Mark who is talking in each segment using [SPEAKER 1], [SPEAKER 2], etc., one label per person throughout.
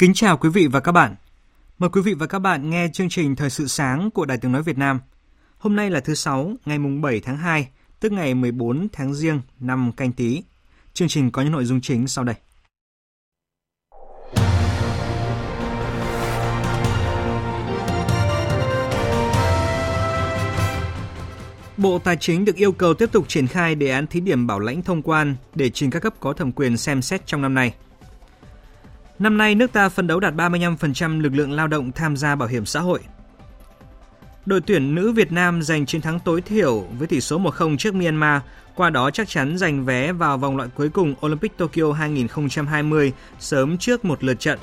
[SPEAKER 1] Kính chào quý vị và các bạn. Mời quý vị và các bạn nghe chương trình Thời sự sáng của Đài Tiếng Nói Việt Nam. Hôm nay là thứ Sáu, ngày mùng 7 tháng 2, tức ngày 14 tháng Giêng năm canh tí. Chương trình có những nội dung chính sau đây. Bộ Tài chính được yêu cầu tiếp tục triển khai đề án thí điểm bảo lãnh thông quan để trình các cấp có thẩm quyền xem xét trong năm nay – Năm nay, nước ta phân đấu đạt 35% lực lượng lao động tham gia bảo hiểm xã hội. Đội tuyển nữ Việt Nam giành chiến thắng tối thiểu với tỷ số 1-0 trước Myanmar, qua đó chắc chắn giành vé vào vòng loại cuối cùng Olympic Tokyo 2020 sớm trước một lượt trận.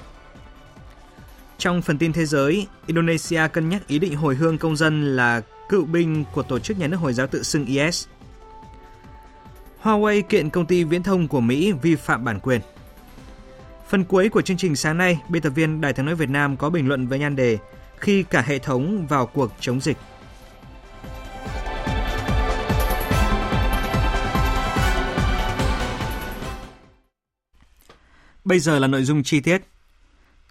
[SPEAKER 1] Trong phần tin thế giới, Indonesia cân nhắc ý định hồi hương công dân là cựu binh của tổ chức nhà nước Hồi giáo tự xưng IS. Huawei kiện công ty viễn thông của Mỹ vi phạm bản quyền. Phần cuối của chương trình sáng nay, biên tập viên Đài tiếng nói Việt Nam có bình luận với nhan đề khi cả hệ thống vào cuộc chống dịch. Bây giờ là nội dung chi tiết.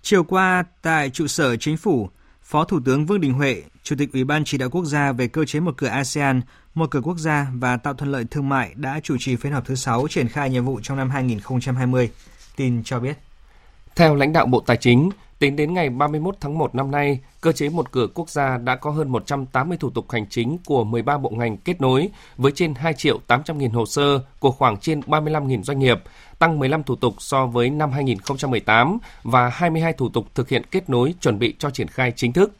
[SPEAKER 1] Chiều qua, tại trụ sở chính phủ, Phó Thủ tướng Vương Đình Huệ, Chủ tịch Ủy ban Chỉ đạo Quốc gia về cơ chế một cửa ASEAN, một cửa quốc gia và tạo thuận lợi thương mại đã chủ trì phiên họp thứ 6 triển khai nhiệm vụ trong năm 2020. Tin cho biết.
[SPEAKER 2] Theo lãnh đạo Bộ Tài chính, tính đến ngày 31 tháng 1 năm nay, cơ chế một cửa quốc gia đã có hơn 180 thủ tục hành chính của 13 bộ ngành kết nối với trên 2 triệu 800 nghìn hồ sơ của khoảng trên 35 nghìn doanh nghiệp, tăng 15 thủ tục so với năm 2018 và 22 thủ tục thực hiện kết nối chuẩn bị cho triển khai chính thức.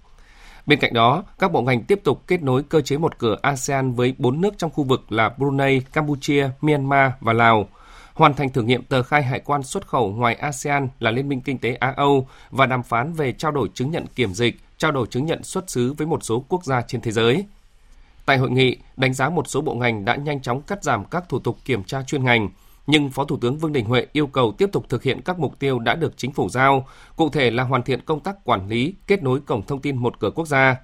[SPEAKER 2] Bên cạnh đó, các bộ ngành tiếp tục kết nối cơ chế một cửa ASEAN với 4 nước trong khu vực là Brunei, Campuchia, Myanmar và Lào – hoàn thành thử nghiệm tờ khai hải quan xuất khẩu ngoài ASEAN là Liên minh Kinh tế Á-Âu và đàm phán về trao đổi chứng nhận kiểm dịch, trao đổi chứng nhận xuất xứ với một số quốc gia trên thế giới. Tại hội nghị, đánh giá một số bộ ngành đã nhanh chóng cắt giảm các thủ tục kiểm tra chuyên ngành, nhưng Phó Thủ tướng Vương Đình Huệ yêu cầu tiếp tục thực hiện các mục tiêu đã được chính phủ giao, cụ thể là hoàn thiện công tác quản lý, kết nối cổng thông tin một cửa quốc gia.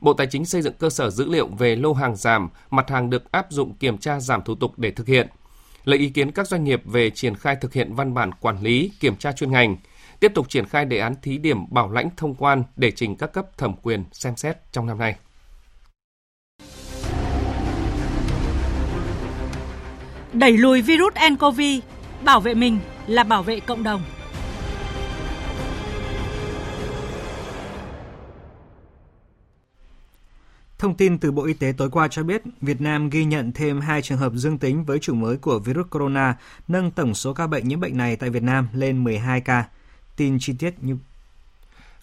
[SPEAKER 2] Bộ Tài chính xây dựng cơ sở dữ liệu về lô hàng giảm, mặt hàng được áp dụng kiểm tra giảm thủ tục để thực hiện – lấy ý kiến các doanh nghiệp về triển khai thực hiện văn bản quản lý, kiểm tra chuyên ngành, tiếp tục triển khai đề án thí điểm bảo lãnh thông quan để trình các cấp thẩm quyền xem xét trong năm nay.
[SPEAKER 3] Đẩy lùi virus nCoV, bảo vệ mình là bảo vệ cộng đồng.
[SPEAKER 1] Thông tin từ Bộ Y tế tối qua cho biết, Việt Nam ghi nhận thêm 2 trường hợp dương tính với chủng mới của virus corona, nâng tổng số ca bệnh nhiễm bệnh này tại Việt Nam lên 12 ca. Tin chi tiết như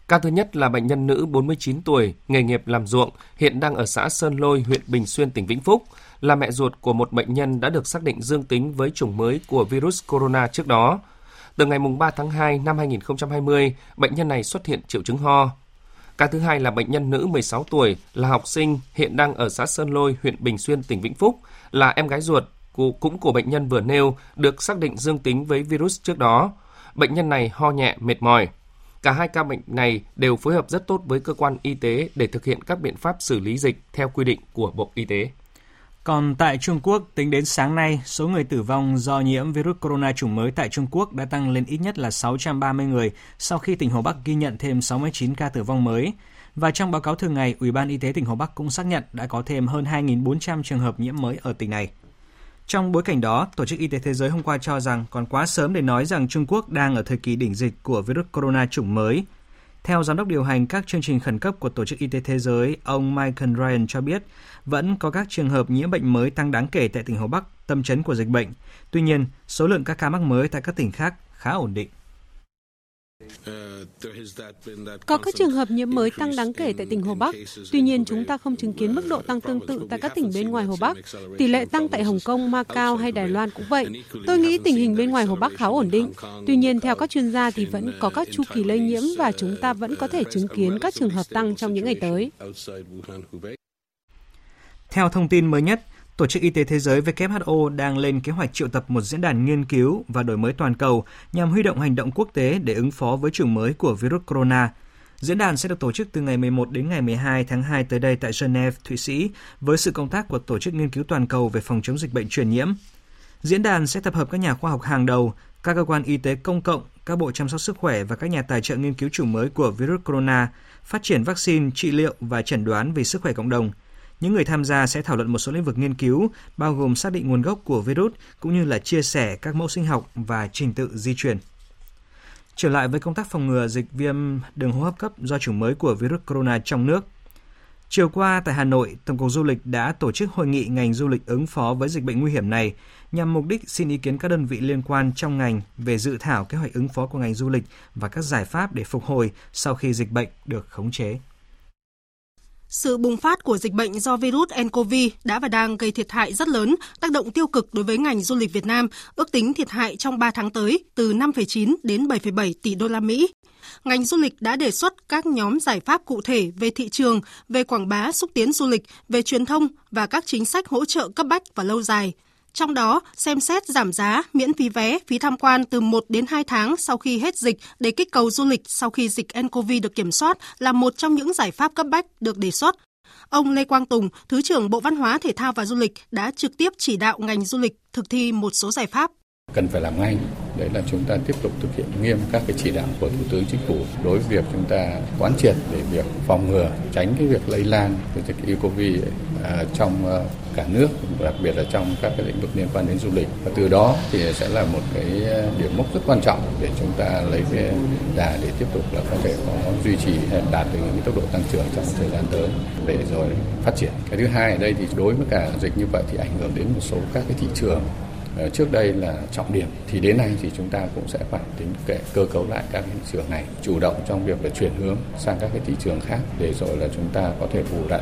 [SPEAKER 2] Ca thứ nhất là bệnh nhân nữ 49 tuổi, nghề nghiệp làm ruộng, hiện đang ở xã Sơn Lôi, huyện Bình Xuyên, tỉnh Vĩnh Phúc, là mẹ ruột của một bệnh nhân đã được xác định dương tính với chủng mới của virus corona trước đó. Từ ngày 3 tháng 2 năm 2020, bệnh nhân này xuất hiện triệu chứng ho, Ca thứ hai là bệnh nhân nữ 16 tuổi, là học sinh, hiện đang ở xã Sơn Lôi, huyện Bình Xuyên, tỉnh Vĩnh Phúc, là em gái ruột cũng của bệnh nhân vừa nêu, được xác định dương tính với virus trước đó. Bệnh nhân này ho nhẹ, mệt mỏi. Cả hai ca bệnh này đều phối hợp rất tốt với cơ quan y tế để thực hiện các biện pháp xử lý dịch theo quy định của Bộ Y tế.
[SPEAKER 1] Còn tại Trung Quốc, tính đến sáng nay, số người tử vong do nhiễm virus corona chủng mới tại Trung Quốc đã tăng lên ít nhất là 630 người sau khi tỉnh Hồ Bắc ghi nhận thêm 69 ca tử vong mới. Và trong báo cáo thường ngày, Ủy ban Y tế tỉnh Hồ Bắc cũng xác nhận đã có thêm hơn 2.400 trường hợp nhiễm mới ở tỉnh này. Trong bối cảnh đó, Tổ chức Y tế Thế giới hôm qua cho rằng còn quá sớm để nói rằng Trung Quốc đang ở thời kỳ đỉnh dịch của virus corona chủng mới – theo giám đốc điều hành các chương trình khẩn cấp của Tổ chức Y tế Thế giới, ông Michael Ryan cho biết, vẫn có các trường hợp nhiễm bệnh mới tăng đáng kể tại tỉnh Hồ Bắc tâm chấn của dịch bệnh. Tuy nhiên, số lượng các ca mắc mới tại các tỉnh khác khá ổn định.
[SPEAKER 4] Có các trường hợp nhiễm mới tăng đáng kể tại tỉnh Hồ Bắc, tuy nhiên chúng ta không chứng kiến mức độ tăng tương tự tại các tỉnh bên ngoài Hồ Bắc. Tỷ lệ tăng tại Hồng Kông, Macau hay Đài Loan cũng vậy. Tôi nghĩ tình hình bên ngoài Hồ Bắc khá ổn định. Tuy nhiên, theo các chuyên gia thì vẫn có các chu kỳ lây nhiễm và chúng ta vẫn có thể chứng kiến các trường hợp tăng trong những ngày tới.
[SPEAKER 1] Theo thông tin mới nhất, Tổ chức Y tế Thế giới WHO đang lên kế hoạch triệu tập một diễn đàn nghiên cứu và đổi mới toàn cầu nhằm huy động hành động quốc tế để ứng phó với chủng mới của virus corona. Diễn đàn sẽ được tổ chức từ ngày 11 đến ngày 12 tháng 2 tới đây tại Geneva, Thụy Sĩ, với sự công tác của Tổ chức Nghiên cứu Toàn cầu về phòng chống dịch bệnh truyền nhiễm. Diễn đàn sẽ tập hợp các nhà khoa học hàng đầu, các cơ quan y tế công cộng, các bộ chăm sóc sức khỏe và các nhà tài trợ nghiên cứu chủng mới của virus corona, phát triển vaccine, trị liệu và chẩn đoán về sức khỏe cộng đồng – những người tham gia sẽ thảo luận một số lĩnh vực nghiên cứu, bao gồm xác định nguồn gốc của virus cũng như là chia sẻ các mẫu sinh học và trình tự di truyền. Trở lại với công tác phòng ngừa dịch viêm đường hô hấp cấp do chủng mới của virus corona trong nước. Chiều qua tại Hà Nội, Tổng cục Du lịch đã tổ chức hội nghị ngành du lịch ứng phó với dịch bệnh nguy hiểm này nhằm mục đích xin ý kiến các đơn vị liên quan trong ngành về dự thảo kế hoạch ứng phó của ngành du lịch và các giải pháp để phục hồi sau khi dịch bệnh được khống chế.
[SPEAKER 5] Sự bùng phát của dịch bệnh do virus nCoV đã và đang gây thiệt hại rất lớn, tác động tiêu cực đối với ngành du lịch Việt Nam, ước tính thiệt hại trong 3 tháng tới từ 5,9 đến 7,7 tỷ đô la Mỹ. Ngành du lịch đã đề xuất các nhóm giải pháp cụ thể về thị trường, về quảng bá xúc tiến du lịch, về truyền thông và các chính sách hỗ trợ cấp bách và lâu dài. Trong đó, xem xét giảm giá, miễn phí vé, phí tham quan từ 1 đến 2 tháng sau khi hết dịch để kích cầu du lịch sau khi dịch nCoV được kiểm soát là một trong những giải pháp cấp bách được đề xuất. Ông Lê Quang Tùng, Thứ trưởng Bộ Văn hóa, Thể thao và Du lịch đã trực tiếp chỉ đạo ngành du lịch thực thi một số giải pháp
[SPEAKER 6] cần phải làm ngay đấy là chúng ta tiếp tục thực hiện nghiêm các cái chỉ đạo của thủ tướng chính phủ đối với việc chúng ta quán triệt để việc phòng ngừa, tránh cái việc lây lan của dịch e. trong à, cả nước, đặc biệt là trong các cái lĩnh vực liên quan đến du lịch và từ đó thì sẽ là một cái à, điểm mốc rất quan trọng để chúng ta lấy cái đà để tiếp tục là có thể có duy trì đạt được những cái tốc độ tăng trưởng trong thời gian tới để rồi phát triển cái thứ hai ở đây thì đối với cả dịch như vậy thì ảnh hưởng đến một số các cái thị trường Ờ, trước đây là trọng điểm thì đến nay thì chúng ta cũng sẽ phải tính kể cơ cấu lại các thị trường này chủ động trong việc là chuyển hướng sang các cái thị trường khác để rồi là chúng ta có thể bù lại.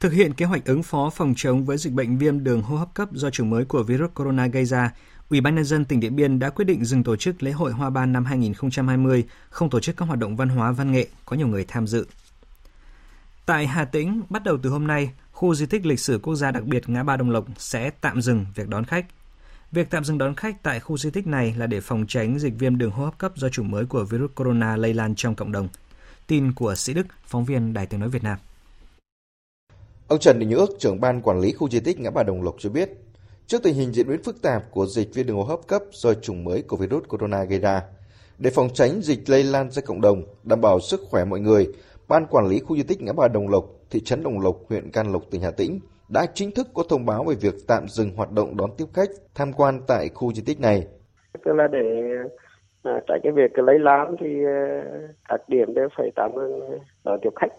[SPEAKER 1] Thực hiện kế hoạch ứng phó phòng chống với dịch bệnh viêm đường hô hấp cấp do chủng mới của virus corona gây ra, Ủy ban nhân dân tỉnh Điện Biên đã quyết định dừng tổ chức lễ hội Hoa Ban năm 2020, không tổ chức các hoạt động văn hóa văn nghệ có nhiều người tham dự. Tại Hà Tĩnh, bắt đầu từ hôm nay, khu di tích lịch sử quốc gia đặc biệt ngã ba Đồng Lộc sẽ tạm dừng việc đón khách. Việc tạm dừng đón khách tại khu di tích này là để phòng tránh dịch viêm đường hô hấp cấp do chủng mới của virus corona lây lan trong cộng đồng. Tin của Sĩ Đức, phóng viên Đài tiếng nói Việt Nam.
[SPEAKER 7] Ông Trần Đình Ước, trưởng ban quản lý khu di tích ngã ba Đồng Lộc cho biết, trước tình hình diễn biến phức tạp của dịch viêm đường hô hấp cấp do chủng mới của virus corona gây ra, để phòng tránh dịch lây lan ra cộng đồng, đảm bảo sức khỏe mọi người, Ban quản lý khu di tích ngã ba Đồng Lộc, thị trấn Đồng Lộc, huyện Can Lộc, tỉnh Hà Tĩnh đã chính thức có thông báo về việc tạm dừng hoạt động đón tiếp khách tham quan tại khu di tích này.
[SPEAKER 8] Tức là để à, tại cái việc lấy láng thì đặc các điểm đều phải tạm ngừng à, đón tiếp khách.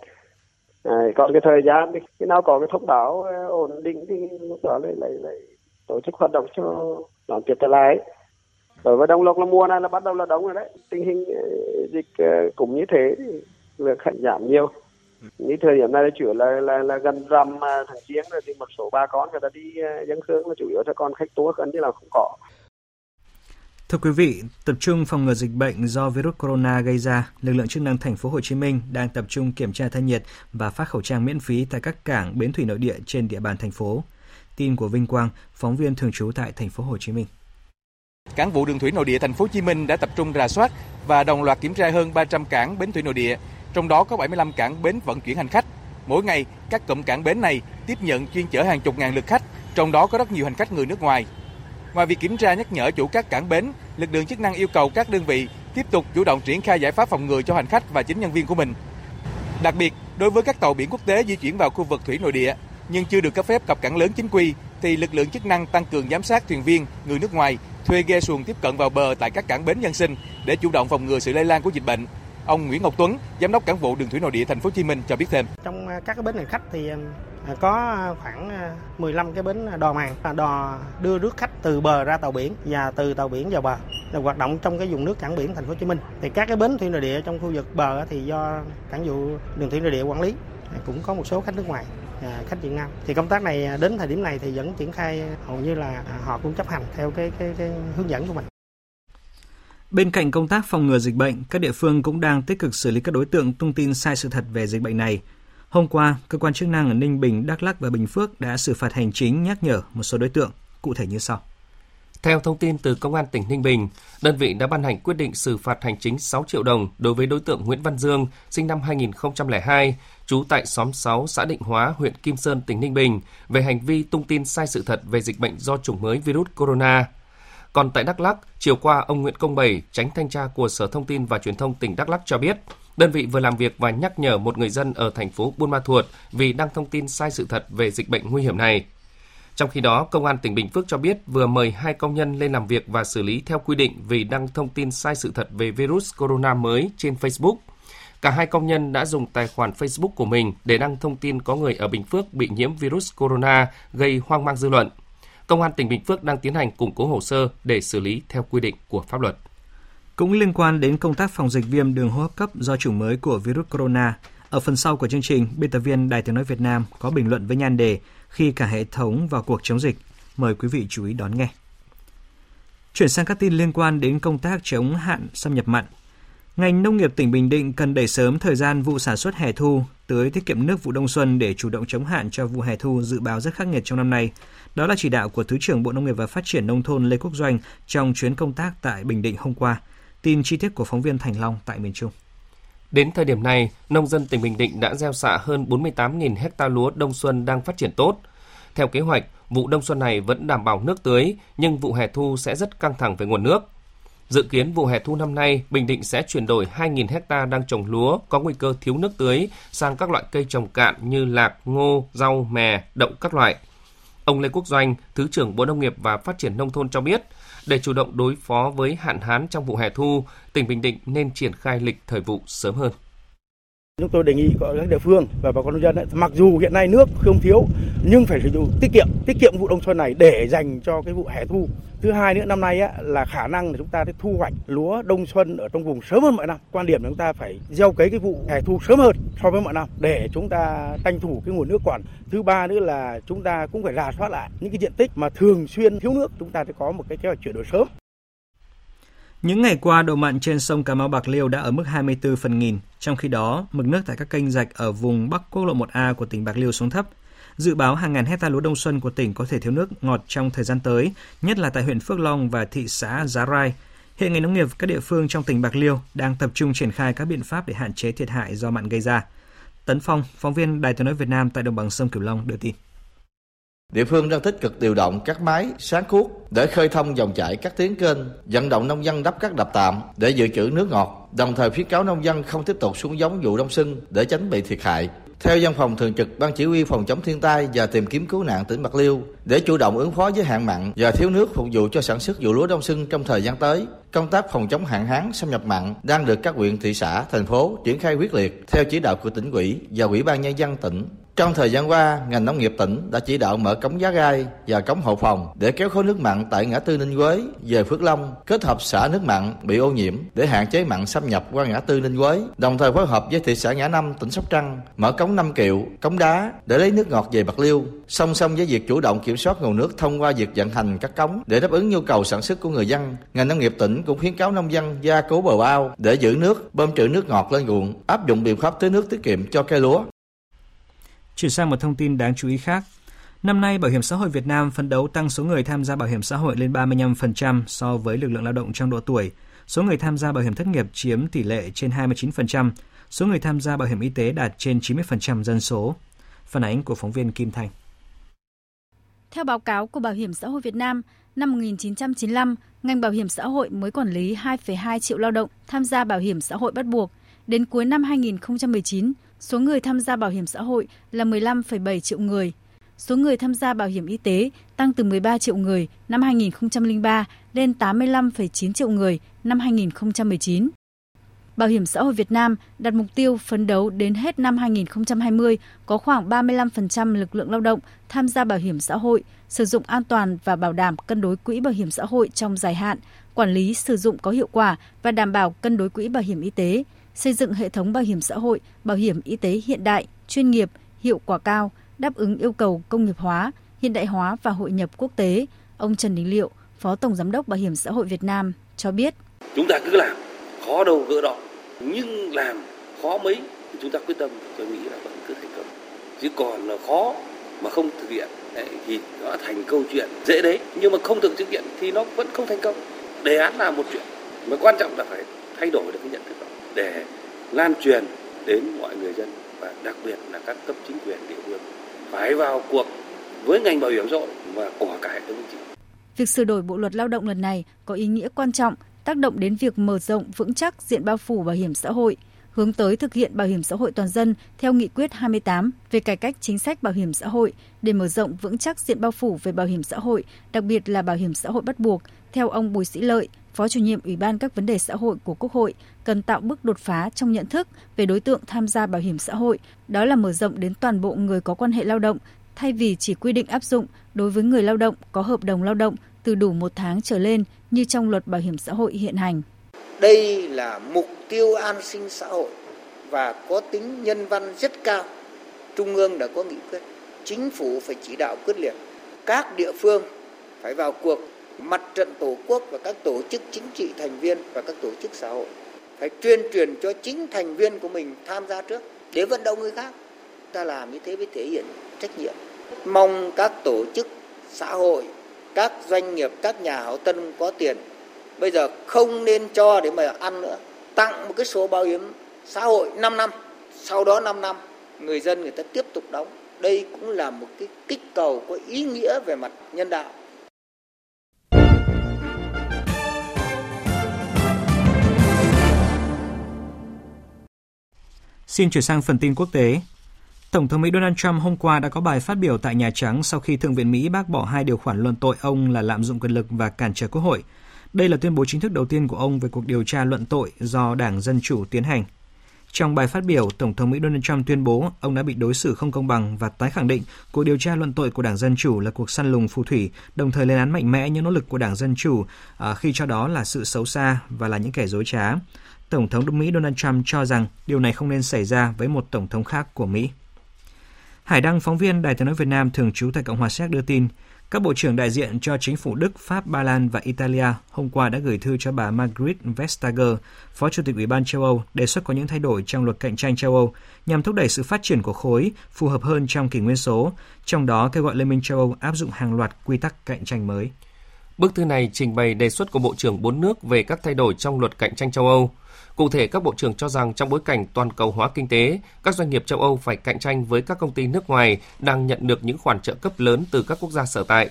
[SPEAKER 8] À, còn cái thời gian thì khi nào có cái thông báo à, ổn định thì lúc đó lại lại lại tổ chức hoạt động cho đón tiếp trở lại. Đối với Đồng Lộc là mùa này là bắt đầu là đóng rồi đấy. Tình hình dịch cũng như thế thì lượng khách giảm nhiều như thời điểm này chủ là là là gần rằm à, tháng giêng rồi thì một số bà con người ta đi à, dân hương là chủ yếu là còn khách tour gần như là không có
[SPEAKER 1] Thưa quý vị, tập trung phòng ngừa dịch bệnh do virus corona gây ra, lực lượng chức năng thành phố Hồ Chí Minh đang tập trung kiểm tra thân nhiệt và phát khẩu trang miễn phí tại các cảng bến thủy nội địa trên địa bàn thành phố. Tin của Vinh Quang, phóng viên thường trú tại thành phố Hồ Chí Minh.
[SPEAKER 9] Cảng vụ đường thủy nội địa thành phố Hồ Chí Minh đã tập trung rà soát và đồng loạt kiểm tra hơn 300 cảng bến thủy nội địa trong đó có 75 cảng bến vận chuyển hành khách. Mỗi ngày, các cụm cảng bến này tiếp nhận chuyên chở hàng chục ngàn lượt khách, trong đó có rất nhiều hành khách người nước ngoài. Ngoài việc kiểm tra nhắc nhở chủ các cảng bến, lực lượng chức năng yêu cầu các đơn vị tiếp tục chủ động triển khai giải pháp phòng ngừa cho hành khách và chính nhân viên của mình. Đặc biệt, đối với các tàu biển quốc tế di chuyển vào khu vực thủy nội địa nhưng chưa được cấp phép cập cảng lớn chính quy thì lực lượng chức năng tăng cường giám sát thuyền viên người nước ngoài thuê ghe xuồng tiếp cận vào bờ tại các cảng bến dân sinh để chủ động phòng ngừa sự lây lan của dịch bệnh Ông Nguyễn Ngọc Tuấn, giám đốc cảng vụ đường thủy nội địa thành phố Hồ Chí Minh cho biết thêm.
[SPEAKER 10] Trong à, các cái bến hành khách thì à, có khoảng à, 15 cái bến đò màng đò đưa rước khách từ bờ ra tàu biển và từ tàu biển vào bờ là hoạt động trong cái vùng nước cảng biển thành phố Hồ Chí Minh thì các cái bến thủy nội địa trong khu vực bờ thì do cảng vụ đường thủy nội địa quản lý cũng có một số khách nước ngoài khách Việt Nam thì công tác này đến thời điểm này thì vẫn triển khai hầu như là họ cũng chấp hành theo cái cái, cái hướng dẫn của mình.
[SPEAKER 1] Bên cạnh công tác phòng ngừa dịch bệnh, các địa phương cũng đang tích cực xử lý các đối tượng tung tin sai sự thật về dịch bệnh này. Hôm qua, cơ quan chức năng ở Ninh Bình, Đắk Lắk và Bình Phước đã xử phạt hành chính nhắc nhở một số đối tượng, cụ thể như sau.
[SPEAKER 2] Theo thông tin từ Công an tỉnh Ninh Bình, đơn vị đã ban hành quyết định xử phạt hành chính 6 triệu đồng đối với đối tượng Nguyễn Văn Dương, sinh năm 2002, trú tại xóm 6 xã Định Hóa, huyện Kim Sơn, tỉnh Ninh Bình, về hành vi tung tin sai sự thật về dịch bệnh do chủng mới virus corona. Còn tại Đắk Lắk, chiều qua ông Nguyễn Công Bảy, tránh thanh tra của Sở Thông tin và Truyền thông tỉnh Đắk Lắk cho biết, đơn vị vừa làm việc và nhắc nhở một người dân ở thành phố Buôn Ma Thuột vì đăng thông tin sai sự thật về dịch bệnh nguy hiểm này. Trong khi đó, Công an tỉnh Bình Phước cho biết vừa mời hai công nhân lên làm việc và xử lý theo quy định vì đăng thông tin sai sự thật về virus corona mới trên Facebook. Cả hai công nhân đã dùng tài khoản Facebook của mình để đăng thông tin có người ở Bình Phước bị nhiễm virus corona gây hoang mang dư luận. Công an tỉnh Bình Phước đang tiến hành củng cố hồ sơ để xử lý theo quy định của pháp luật.
[SPEAKER 1] Cũng liên quan đến công tác phòng dịch viêm đường hô hấp cấp do chủng mới của virus corona, ở phần sau của chương trình, biên tập viên Đài Tiếng Nói Việt Nam có bình luận với nhan đề khi cả hệ thống vào cuộc chống dịch. Mời quý vị chú ý đón nghe. Chuyển sang các tin liên quan đến công tác chống hạn xâm nhập mặn. Ngành nông nghiệp tỉnh Bình Định cần đẩy sớm thời gian vụ sản xuất hè thu, tưới tiết kiệm nước vụ đông xuân để chủ động chống hạn cho vụ hè thu dự báo rất khắc nghiệt trong năm nay. Đó là chỉ đạo của Thứ trưởng Bộ Nông nghiệp và Phát triển Nông thôn Lê Quốc Doanh trong chuyến công tác tại Bình Định hôm qua. Tin chi tiết của phóng viên Thành Long tại miền Trung.
[SPEAKER 2] Đến thời điểm này, nông dân tỉnh Bình Định đã gieo xạ hơn 48.000 hecta lúa đông xuân đang phát triển tốt. Theo kế hoạch, vụ đông xuân này vẫn đảm bảo nước tưới, nhưng vụ hè thu sẽ rất căng thẳng về nguồn nước. Dự kiến vụ hè thu năm nay, Bình Định sẽ chuyển đổi 2.000 hecta đang trồng lúa có nguy cơ thiếu nước tưới sang các loại cây trồng cạn như lạc, ngô, rau, mè, đậu các loại. Ông Lê Quốc Doanh, Thứ trưởng Bộ Nông nghiệp và Phát triển Nông thôn cho biết, để chủ động đối phó với hạn hán trong vụ hè thu, tỉnh Bình Định nên triển khai lịch thời vụ sớm hơn.
[SPEAKER 11] Chúng tôi đề nghị các địa phương và bà con nông dân ấy, mặc dù hiện nay nước không thiếu nhưng phải sử dụng tiết kiệm, tiết kiệm vụ đông xuân này để dành cho cái vụ hè thu. Thứ hai nữa năm nay á, là khả năng là chúng ta sẽ thu hoạch lúa đông xuân ở trong vùng sớm hơn mọi năm. Quan điểm là chúng ta phải gieo cấy cái vụ hè thu sớm hơn so với mọi năm để chúng ta tranh thủ cái nguồn nước còn. Thứ ba nữa là chúng ta cũng phải rà soát lại những cái diện tích mà thường xuyên thiếu nước, chúng ta sẽ có một cái kế hoạch chuyển đổi sớm.
[SPEAKER 1] Những ngày qua, độ mặn trên sông Cà Mau Bạc Liêu đã ở mức 24 phần nghìn, trong khi đó, mực nước tại các kênh rạch ở vùng Bắc Quốc lộ 1A của tỉnh Bạc Liêu xuống thấp. Dự báo hàng ngàn hecta lúa đông xuân của tỉnh có thể thiếu nước ngọt trong thời gian tới, nhất là tại huyện Phước Long và thị xã Giá Rai. Hiện ngành nông nghiệp các địa phương trong tỉnh Bạc Liêu đang tập trung triển khai các biện pháp để hạn chế thiệt hại do mặn gây ra. Tấn Phong, phóng viên Đài tiếng nói Việt Nam tại đồng bằng sông Cửu Long đưa tin.
[SPEAKER 12] Địa phương đang tích cực điều động các máy sáng cuốc để khơi thông dòng chảy các tuyến kênh, vận động nông dân đắp các đập tạm để dự trữ nước ngọt, đồng thời khuyến cáo nông dân không tiếp tục xuống giống vụ đông xuân để tránh bị thiệt hại. Theo văn phòng thường trực Ban Chỉ huy phòng chống thiên tai và tìm kiếm cứu nạn tỉnh Bạc Liêu, để chủ động ứng phó với hạn mặn và thiếu nước phục vụ cho sản xuất vụ lúa đông xuân trong thời gian tới, công tác phòng chống hạn hán xâm nhập mặn đang được các huyện, thị xã, thành phố triển khai quyết liệt theo chỉ đạo của tỉnh ủy và ủy ban nhân dân tỉnh trong thời gian qua, ngành nông nghiệp tỉnh đã chỉ đạo mở cống Giá Gai và cống Hậu Phòng để kéo khối nước mặn tại ngã tư Ninh Quế về Phước Long, kết hợp xả nước mặn bị ô nhiễm để hạn chế mặn xâm nhập qua ngã tư Ninh Quế. Đồng thời phối hợp với thị xã Ngã Năm, tỉnh Sóc Trăng mở cống 5 kiệu, cống đá để lấy nước ngọt về Bạc Liêu. Song song với việc chủ động kiểm soát nguồn nước thông qua việc vận hành các cống để đáp ứng nhu cầu sản xuất của người dân, ngành nông nghiệp tỉnh cũng khuyến cáo nông dân gia cố bờ ao để giữ nước, bơm trữ nước ngọt lên ruộng, áp dụng biện pháp tưới nước tiết kiệm cho cây lúa.
[SPEAKER 1] Chuyển sang một thông tin đáng chú ý khác. Năm nay, Bảo hiểm xã hội Việt Nam phấn đấu tăng số người tham gia bảo hiểm xã hội lên 35% so với lực lượng lao động trong độ tuổi. Số người tham gia bảo hiểm thất nghiệp chiếm tỷ lệ trên 29%, số người tham gia bảo hiểm y tế đạt trên 90% dân số. Phản ánh của phóng viên Kim Thành.
[SPEAKER 13] Theo báo cáo của Bảo hiểm xã hội Việt Nam, năm 1995, ngành bảo hiểm xã hội mới quản lý 2,2 triệu lao động tham gia bảo hiểm xã hội bắt buộc. Đến cuối năm 2019, Số người tham gia bảo hiểm xã hội là 15,7 triệu người. Số người tham gia bảo hiểm y tế tăng từ 13 triệu người năm 2003 lên 85,9 triệu người năm 2019. Bảo hiểm xã hội Việt Nam đặt mục tiêu phấn đấu đến hết năm 2020 có khoảng 35% lực lượng lao động tham gia bảo hiểm xã hội, sử dụng an toàn và bảo đảm cân đối quỹ bảo hiểm xã hội trong dài hạn, quản lý sử dụng có hiệu quả và đảm bảo cân đối quỹ bảo hiểm y tế, xây dựng hệ thống bảo hiểm xã hội, bảo hiểm y tế hiện đại, chuyên nghiệp, hiệu quả cao, đáp ứng yêu cầu công nghiệp hóa, hiện đại hóa và hội nhập quốc tế. Ông Trần Đình Liệu, Phó Tổng Giám đốc Bảo hiểm xã hội Việt Nam cho biết.
[SPEAKER 14] Chúng ta cứ làm, khó đâu gỡ đó, nhưng làm khó mấy thì chúng ta quyết tâm tôi nghĩ là vẫn cứ thành công. Chứ còn là khó mà không thực hiện đấy, thì nó thành câu chuyện dễ đấy, nhưng mà không thực hiện thì nó vẫn không thành công. Đề án là một chuyện, mà quan trọng là phải thay đổi được cái nhận thức đó để lan truyền đến mọi người dân và đặc biệt là các cấp chính quyền địa phương phải vào cuộc với ngành bảo hiểm xã hội và của cả hệ thống chính.
[SPEAKER 13] Việc sửa đổi bộ luật lao động lần này có ý nghĩa quan trọng, tác động đến việc mở rộng vững chắc diện bao phủ bảo hiểm xã hội, hướng tới thực hiện bảo hiểm xã hội toàn dân theo nghị quyết 28 về cải cách chính sách bảo hiểm xã hội để mở rộng vững chắc diện bao phủ về bảo hiểm xã hội, đặc biệt là bảo hiểm xã hội bắt buộc, theo ông Bùi Sĩ Lợi, Phó chủ nhiệm Ủy ban các vấn đề xã hội của Quốc hội, cần tạo bước đột phá trong nhận thức về đối tượng tham gia bảo hiểm xã hội, đó là mở rộng đến toàn bộ người có quan hệ lao động, thay vì chỉ quy định áp dụng đối với người lao động có hợp đồng lao động từ đủ một tháng trở lên như trong luật bảo hiểm xã hội hiện hành.
[SPEAKER 15] Đây là mục tiêu an sinh xã hội và có tính nhân văn rất cao. Trung ương đã có nghị quyết, chính phủ phải chỉ đạo quyết liệt, các địa phương phải vào cuộc, mặt trận tổ quốc và các tổ chức chính trị thành viên và các tổ chức xã hội phải tuyên truyền cho chính thành viên của mình tham gia trước để vận động người khác. Ta làm như thế mới thể hiện trách nhiệm. Mong các tổ chức xã hội, các doanh nghiệp, các nhà hảo tâm có tiền bây giờ không nên cho để mà ăn nữa. Tặng một cái sổ bảo hiểm xã hội 5 năm, sau đó 5 năm người dân người ta tiếp tục đóng. Đây cũng là một cái kích cầu có ý nghĩa về mặt nhân đạo.
[SPEAKER 1] Xin chuyển sang phần tin quốc tế. Tổng thống Mỹ Donald Trump hôm qua đã có bài phát biểu tại Nhà Trắng sau khi Thượng viện Mỹ bác bỏ hai điều khoản luận tội ông là lạm dụng quyền lực và cản trở quốc hội. Đây là tuyên bố chính thức đầu tiên của ông về cuộc điều tra luận tội do Đảng Dân Chủ tiến hành. Trong bài phát biểu, Tổng thống Mỹ Donald Trump tuyên bố ông đã bị đối xử không công bằng và tái khẳng định cuộc điều tra luận tội của Đảng Dân Chủ là cuộc săn lùng phù thủy, đồng thời lên án mạnh mẽ những nỗ lực của Đảng Dân Chủ à, khi cho đó là sự xấu xa và là những kẻ dối trá. Tổng thống Mỹ Donald Trump cho rằng điều này không nên xảy ra với một tổng thống khác của Mỹ. Hải Đăng, phóng viên Đài tiếng nói Việt Nam thường trú tại Cộng hòa Séc đưa tin, các bộ trưởng đại diện cho chính phủ Đức, Pháp, Ba Lan và Italia hôm qua đã gửi thư cho bà Margaret Vestager, Phó Chủ tịch Ủy ban châu Âu, đề xuất có những thay đổi trong luật cạnh tranh châu Âu nhằm thúc đẩy sự phát triển của khối phù hợp hơn trong kỷ nguyên số, trong đó kêu gọi Liên minh châu Âu áp dụng hàng loạt quy tắc cạnh tranh mới.
[SPEAKER 2] Bức thư này trình bày đề xuất của Bộ trưởng bốn nước về các thay đổi trong luật cạnh tranh châu Âu. Cụ thể, các bộ trưởng cho rằng trong bối cảnh toàn cầu hóa kinh tế, các doanh nghiệp châu Âu phải cạnh tranh với các công ty nước ngoài đang nhận được những khoản trợ cấp lớn từ các quốc gia sở tại.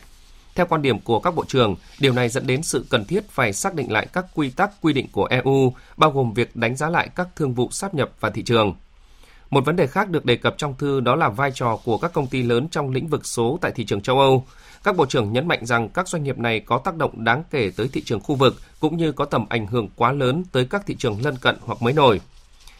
[SPEAKER 2] Theo quan điểm của các bộ trưởng, điều này dẫn đến sự cần thiết phải xác định lại các quy tắc quy định của EU, bao gồm việc đánh giá lại các thương vụ sáp nhập và thị trường. Một vấn đề khác được đề cập trong thư đó là vai trò của các công ty lớn trong lĩnh vực số tại thị trường châu Âu. Các bộ trưởng nhấn mạnh rằng các doanh nghiệp này có tác động đáng kể tới thị trường khu vực cũng như có tầm ảnh hưởng quá lớn tới các thị trường lân cận hoặc mới nổi.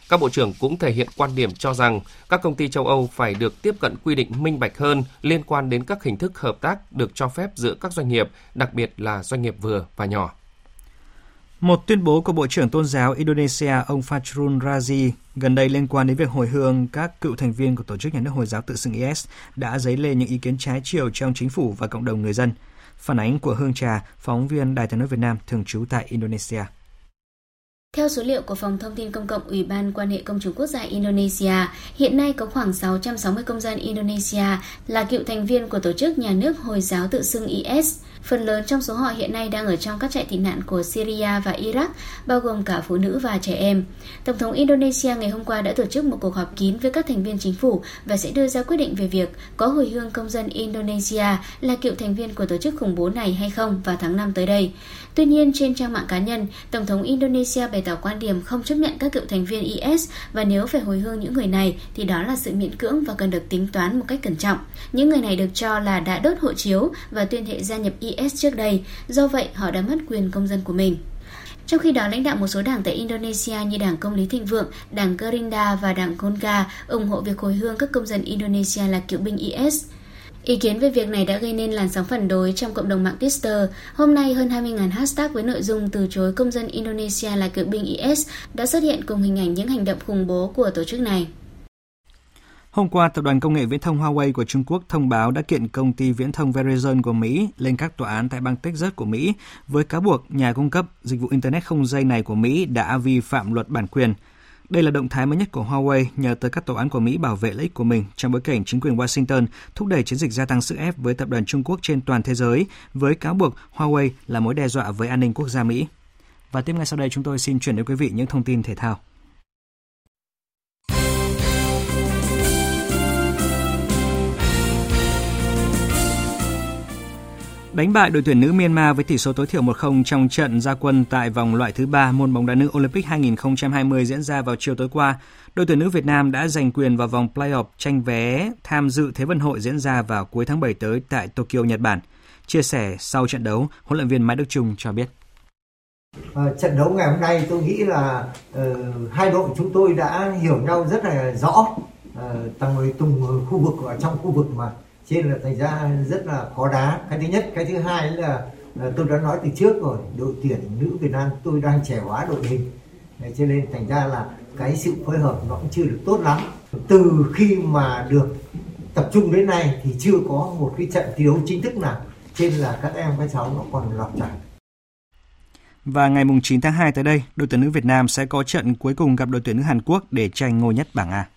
[SPEAKER 2] Các bộ trưởng cũng thể hiện quan điểm cho rằng các công ty châu Âu phải được tiếp cận quy định minh bạch hơn liên quan đến các hình thức hợp tác được cho phép giữa các doanh nghiệp, đặc biệt là doanh nghiệp vừa và nhỏ.
[SPEAKER 1] Một tuyên bố của Bộ trưởng Tôn giáo Indonesia ông Fajrul Razi gần đây liên quan đến việc hồi hương các cựu thành viên của Tổ chức Nhà nước Hồi giáo tự xưng IS đã dấy lên những ý kiến trái chiều trong chính phủ và cộng đồng người dân. Phản ánh của Hương Trà, phóng viên Đài tiếng nói Việt Nam thường trú tại Indonesia.
[SPEAKER 16] Theo số liệu của Phòng Thông tin Công cộng Ủy ban quan hệ công chúng quốc gia Indonesia, hiện nay có khoảng 660 công dân Indonesia là cựu thành viên của tổ chức nhà nước Hồi giáo tự xưng IS. Phần lớn trong số họ hiện nay đang ở trong các trại tị nạn của Syria và Iraq, bao gồm cả phụ nữ và trẻ em. Tổng thống Indonesia ngày hôm qua đã tổ chức một cuộc họp kín với các thành viên chính phủ và sẽ đưa ra quyết định về việc có hồi hương công dân Indonesia là cựu thành viên của tổ chức khủng bố này hay không vào tháng 5 tới đây. Tuy nhiên, trên trang mạng cá nhân, Tổng thống Indonesia bày tỏ quan điểm không chấp nhận các cựu thành viên IS và nếu phải hồi hương những người này thì đó là sự miễn cưỡng và cần được tính toán một cách cẩn trọng. Những người này được cho là đã đốt hộ chiếu và tuyên thệ gia nhập IS trước đây, do vậy họ đã mất quyền công dân của mình. Trong khi đó, lãnh đạo một số đảng tại Indonesia như Đảng Công lý Thịnh Vượng, Đảng Gerinda và Đảng Golkar ủng hộ việc hồi hương các công dân Indonesia là cựu binh IS. Ý kiến về việc này đã gây nên làn sóng phản đối trong cộng đồng mạng Twitter. Hôm nay, hơn 20.000 hashtag với nội dung từ chối công dân Indonesia là cựu binh IS đã xuất hiện cùng hình ảnh những hành động khủng bố của tổ chức này.
[SPEAKER 1] Hôm qua, tập đoàn công nghệ viễn thông Huawei của Trung Quốc thông báo đã kiện công ty viễn thông Verizon của Mỹ lên các tòa án tại bang Texas của Mỹ với cáo buộc nhà cung cấp dịch vụ Internet không dây này của Mỹ đã vi phạm luật bản quyền. Đây là động thái mới nhất của Huawei nhờ tới các tòa án của Mỹ bảo vệ lợi ích của mình trong bối cảnh chính quyền Washington thúc đẩy chiến dịch gia tăng sức ép với tập đoàn Trung Quốc trên toàn thế giới, với cáo buộc Huawei là mối đe dọa với an ninh quốc gia Mỹ. Và tiếp ngay sau đây chúng tôi xin chuyển đến quý vị những thông tin thể thao. Đánh bại đội tuyển nữ Myanmar với tỷ số tối thiểu 1-0 trong trận gia quân tại vòng loại thứ 3 môn bóng đá nữ Olympic 2020 diễn ra vào chiều tối qua, đội tuyển nữ Việt Nam đã giành quyền vào vòng playoff tranh vé tham dự Thế vận hội diễn ra vào cuối tháng 7 tới tại Tokyo, Nhật Bản. Chia sẻ sau trận đấu, huấn luyện viên Mai Đức Trung cho biết.
[SPEAKER 17] À, trận đấu ngày hôm nay tôi nghĩ là uh, hai đội chúng tôi đã hiểu nhau rất là rõ uh, tầng tùng khu vực ở trong khu vực mà trên là thành ra rất là khó đá. Cái thứ nhất cái thứ hai là, tôi đã nói từ trước rồi đội tuyển nữ Việt Nam tôi đang trẻ hóa đội hình. Đấy, cho nên thành ra là cái sự phối hợp nó cũng chưa được tốt lắm. Từ khi mà được tập trung đến nay thì chưa có một cái trận thi đấu chính thức nào. Trên là các em các cháu nó còn lọt chảy
[SPEAKER 1] và ngày 9 tháng 2 tới đây, đội tuyển nữ Việt Nam sẽ có trận cuối cùng gặp đội tuyển nữ Hàn Quốc để tranh ngôi nhất bảng A.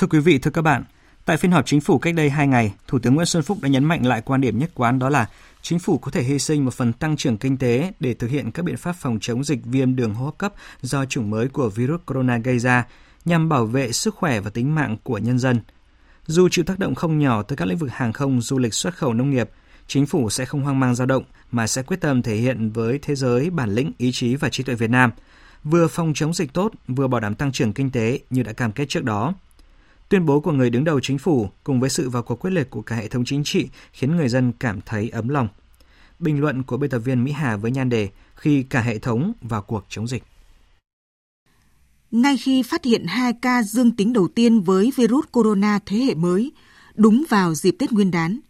[SPEAKER 1] Thưa quý vị, thưa các bạn, tại phiên họp chính phủ cách đây 2 ngày, Thủ tướng Nguyễn Xuân Phúc đã nhấn mạnh lại quan điểm nhất quán đó là chính phủ có thể hy sinh một phần tăng trưởng kinh tế để thực hiện các biện pháp phòng chống dịch viêm đường hô hấp cấp do chủng mới của virus corona gây ra nhằm bảo vệ sức khỏe và tính mạng của nhân dân. Dù chịu tác động không nhỏ tới các lĩnh vực hàng không, du lịch, xuất khẩu nông nghiệp, chính phủ sẽ không hoang mang dao động mà sẽ quyết tâm thể hiện với thế giới bản lĩnh, ý chí và trí tuệ Việt Nam, vừa phòng chống dịch tốt, vừa bảo đảm tăng trưởng kinh tế như đã cam kết trước đó. Tuyên bố của người đứng đầu chính phủ cùng với sự vào cuộc quyết liệt của cả hệ thống chính trị khiến người dân cảm thấy ấm lòng. Bình luận của biên tập viên Mỹ Hà với nhan đề khi cả hệ thống vào cuộc chống dịch.
[SPEAKER 18] Ngay khi phát hiện hai ca dương tính đầu tiên với virus corona thế hệ mới, đúng vào dịp Tết Nguyên đán,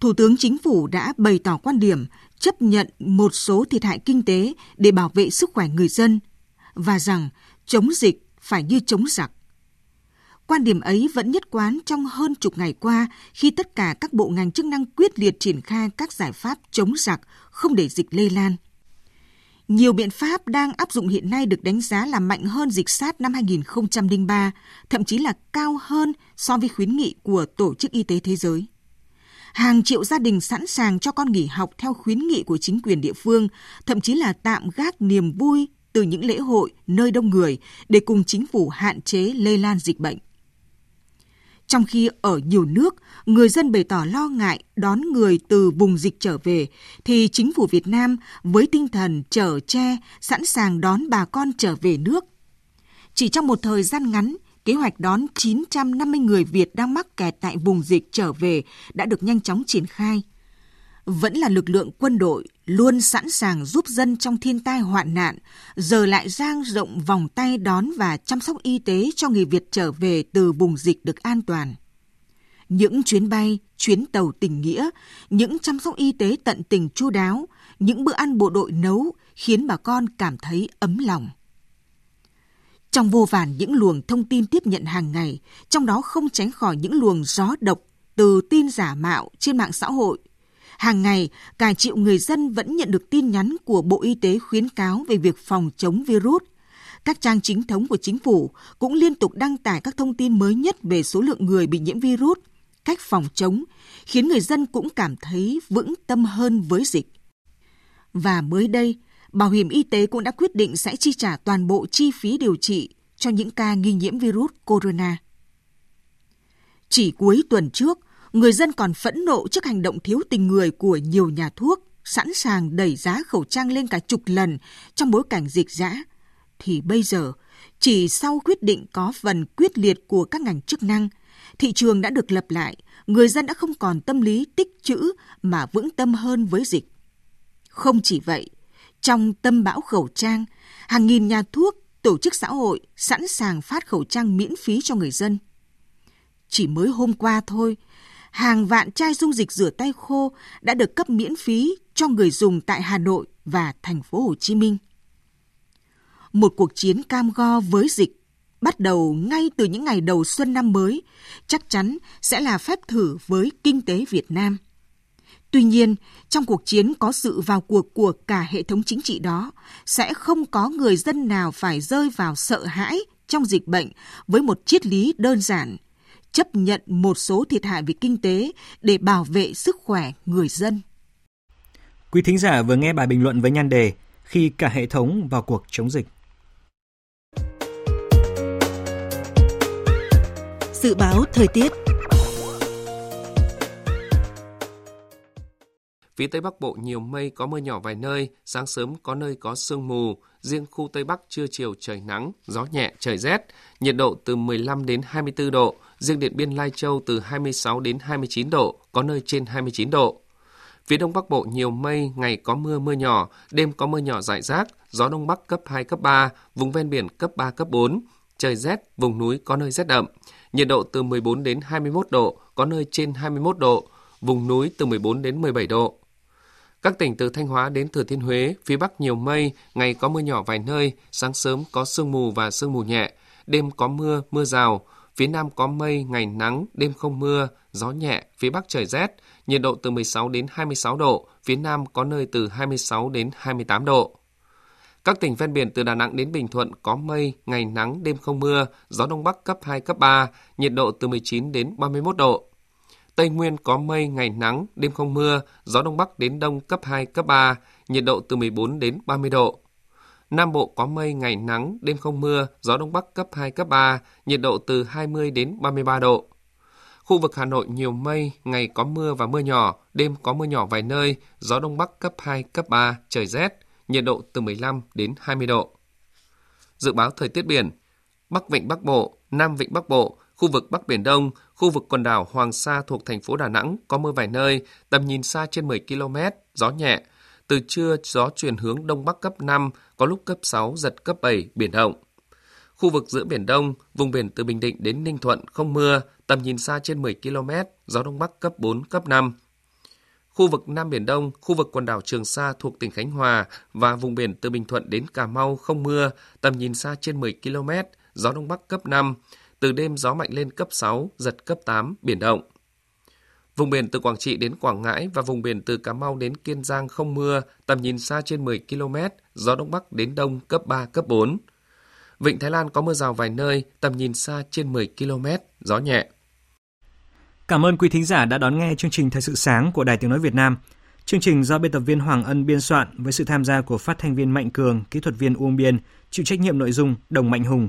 [SPEAKER 18] Thủ tướng Chính phủ đã bày tỏ quan điểm chấp nhận một số thiệt hại kinh tế để bảo vệ sức khỏe người dân và rằng chống dịch phải như chống giặc. Quan điểm ấy vẫn nhất quán trong hơn chục ngày qua khi tất cả các bộ ngành chức năng quyết liệt triển khai các giải pháp chống giặc, không để dịch lây lan. Nhiều biện pháp đang áp dụng hiện nay được đánh giá là mạnh hơn dịch sát năm 2003, thậm chí là cao hơn so với khuyến nghị của Tổ chức Y tế Thế giới. Hàng triệu gia đình sẵn sàng cho con nghỉ học theo khuyến nghị của chính quyền địa phương, thậm chí là tạm gác niềm vui từ những lễ hội nơi đông người để cùng chính phủ hạn chế lây lan dịch bệnh. Trong khi ở nhiều nước, người dân bày tỏ lo ngại đón người từ vùng dịch trở về, thì chính phủ Việt Nam với tinh thần chở che sẵn sàng đón bà con trở về nước. Chỉ trong một thời gian ngắn, kế hoạch đón 950 người Việt đang mắc kẹt tại vùng dịch trở về đã được nhanh chóng triển khai. Vẫn là lực lượng quân đội luôn sẵn sàng giúp dân trong thiên tai hoạn nạn, giờ lại giang rộng vòng tay đón và chăm sóc y tế cho người Việt trở về từ vùng dịch được an toàn. Những chuyến bay, chuyến tàu tình nghĩa, những chăm sóc y tế tận tình chu đáo, những bữa ăn bộ đội nấu khiến bà con cảm thấy ấm lòng. Trong vô vàn những luồng thông tin tiếp nhận hàng ngày, trong đó không tránh khỏi những luồng gió độc từ tin giả mạo trên mạng xã hội Hàng ngày, cả triệu người dân vẫn nhận được tin nhắn của Bộ Y tế khuyến cáo về việc phòng chống virus. Các trang chính thống của chính phủ cũng liên tục đăng tải các thông tin mới nhất về số lượng người bị nhiễm virus, cách phòng chống, khiến người dân cũng cảm thấy vững tâm hơn với dịch. Và mới đây, Bảo hiểm y tế cũng đã quyết định sẽ chi trả toàn bộ chi phí điều trị cho những ca nghi nhiễm virus corona. Chỉ cuối tuần trước, người dân còn phẫn nộ trước hành động thiếu tình người của nhiều nhà thuốc sẵn sàng đẩy giá khẩu trang lên cả chục lần trong bối cảnh dịch giã, thì bây giờ chỉ sau quyết định có phần quyết liệt của các ngành chức năng thị trường đã được lập lại, người dân đã không còn tâm lý tích trữ mà vững tâm hơn với dịch. Không chỉ vậy, trong tâm bão khẩu trang, hàng nghìn nhà thuốc, tổ chức xã hội sẵn sàng phát khẩu trang miễn phí cho người dân. Chỉ mới hôm qua thôi, hàng vạn chai dung dịch rửa tay khô đã được cấp miễn phí cho người dùng tại Hà Nội và thành phố Hồ Chí Minh. Một cuộc chiến cam go với dịch bắt đầu ngay từ những ngày đầu xuân năm mới, chắc chắn sẽ là phép thử với kinh tế Việt Nam. Tuy nhiên, trong cuộc chiến có sự vào cuộc của cả hệ thống chính trị đó, sẽ không có người dân nào phải rơi vào sợ hãi trong dịch bệnh với một triết lý đơn giản, chấp nhận một số thiệt hại về kinh tế để bảo vệ sức khỏe người dân.
[SPEAKER 1] Quý thính giả vừa nghe bài bình luận với nhan đề Khi cả hệ thống vào cuộc chống dịch.
[SPEAKER 18] Dự báo thời tiết
[SPEAKER 2] Phía Tây Bắc Bộ nhiều mây có mưa nhỏ vài nơi, sáng sớm có nơi có sương mù, riêng khu Tây Bắc trưa chiều trời nắng, gió nhẹ, trời rét, nhiệt độ từ 15 đến 24 độ, riêng Điện Biên Lai Châu từ 26 đến 29 độ, có nơi trên 29 độ. Phía Đông Bắc Bộ nhiều mây, ngày có mưa mưa nhỏ, đêm có mưa nhỏ rải rác, gió Đông Bắc cấp 2, cấp 3, vùng ven biển cấp 3, cấp 4, trời rét, vùng núi có nơi rét đậm, nhiệt độ từ 14 đến 21 độ, có nơi trên 21 độ, vùng núi từ 14 đến 17 độ. Các tỉnh từ Thanh Hóa đến Thừa Thiên Huế, phía Bắc nhiều mây, ngày có mưa nhỏ vài nơi, sáng sớm có sương mù và sương mù nhẹ, đêm có mưa, mưa rào, phía Nam có mây, ngày nắng, đêm không mưa, gió nhẹ, phía Bắc trời rét, nhiệt độ từ 16 đến 26 độ, phía Nam có nơi từ 26 đến 28 độ. Các tỉnh ven biển từ Đà Nẵng đến Bình Thuận có mây, ngày nắng, đêm không mưa, gió Đông Bắc cấp 2, cấp 3, nhiệt độ từ 19 đến 31 độ. Tây Nguyên có mây, ngày nắng, đêm không mưa, gió Đông Bắc đến Đông cấp 2, cấp 3, nhiệt độ từ 14 đến 30 độ. Nam Bộ có mây, ngày nắng, đêm không mưa, gió Đông Bắc cấp 2, cấp 3, nhiệt độ từ 20 đến 33 độ. Khu vực Hà Nội nhiều mây, ngày có mưa và mưa nhỏ, đêm có mưa nhỏ vài nơi, gió Đông Bắc cấp 2, cấp 3, trời rét, nhiệt độ từ 15 đến 20 độ. Dự báo thời tiết biển, Bắc Vịnh Bắc Bộ, Nam Vịnh Bắc Bộ, khu vực Bắc Biển Đông, khu vực quần đảo Hoàng Sa thuộc thành phố Đà Nẵng có mưa vài nơi, tầm nhìn xa trên 10 km, gió nhẹ. Từ trưa, gió chuyển hướng Đông Bắc cấp 5, có lúc cấp 6, giật cấp 7, biển động. Khu vực giữa Biển Đông, vùng biển từ Bình Định đến Ninh Thuận không mưa, tầm nhìn xa trên 10 km, gió Đông Bắc cấp 4, cấp 5. Khu vực Nam Biển Đông, khu vực quần đảo Trường Sa thuộc tỉnh Khánh Hòa và vùng biển từ Bình Thuận đến Cà Mau không mưa, tầm nhìn xa trên 10 km, gió Đông Bắc cấp 5. Từ đêm gió mạnh lên cấp 6, giật cấp 8, biển động. Vùng biển từ Quảng Trị đến Quảng Ngãi và vùng biển từ Cà Mau đến Kiên Giang không mưa, tầm nhìn xa trên 10 km, gió Đông Bắc đến Đông cấp 3, cấp 4. Vịnh Thái Lan có mưa rào vài nơi, tầm nhìn xa trên 10 km, gió nhẹ.
[SPEAKER 1] Cảm ơn quý thính giả đã đón nghe chương trình Thời sự sáng của Đài Tiếng Nói Việt Nam. Chương trình do biên tập viên Hoàng Ân biên soạn với sự tham gia của phát thanh viên Mạnh Cường, kỹ thuật viên Uông Biên, chịu trách nhiệm nội dung Đồng Mạnh Hùng.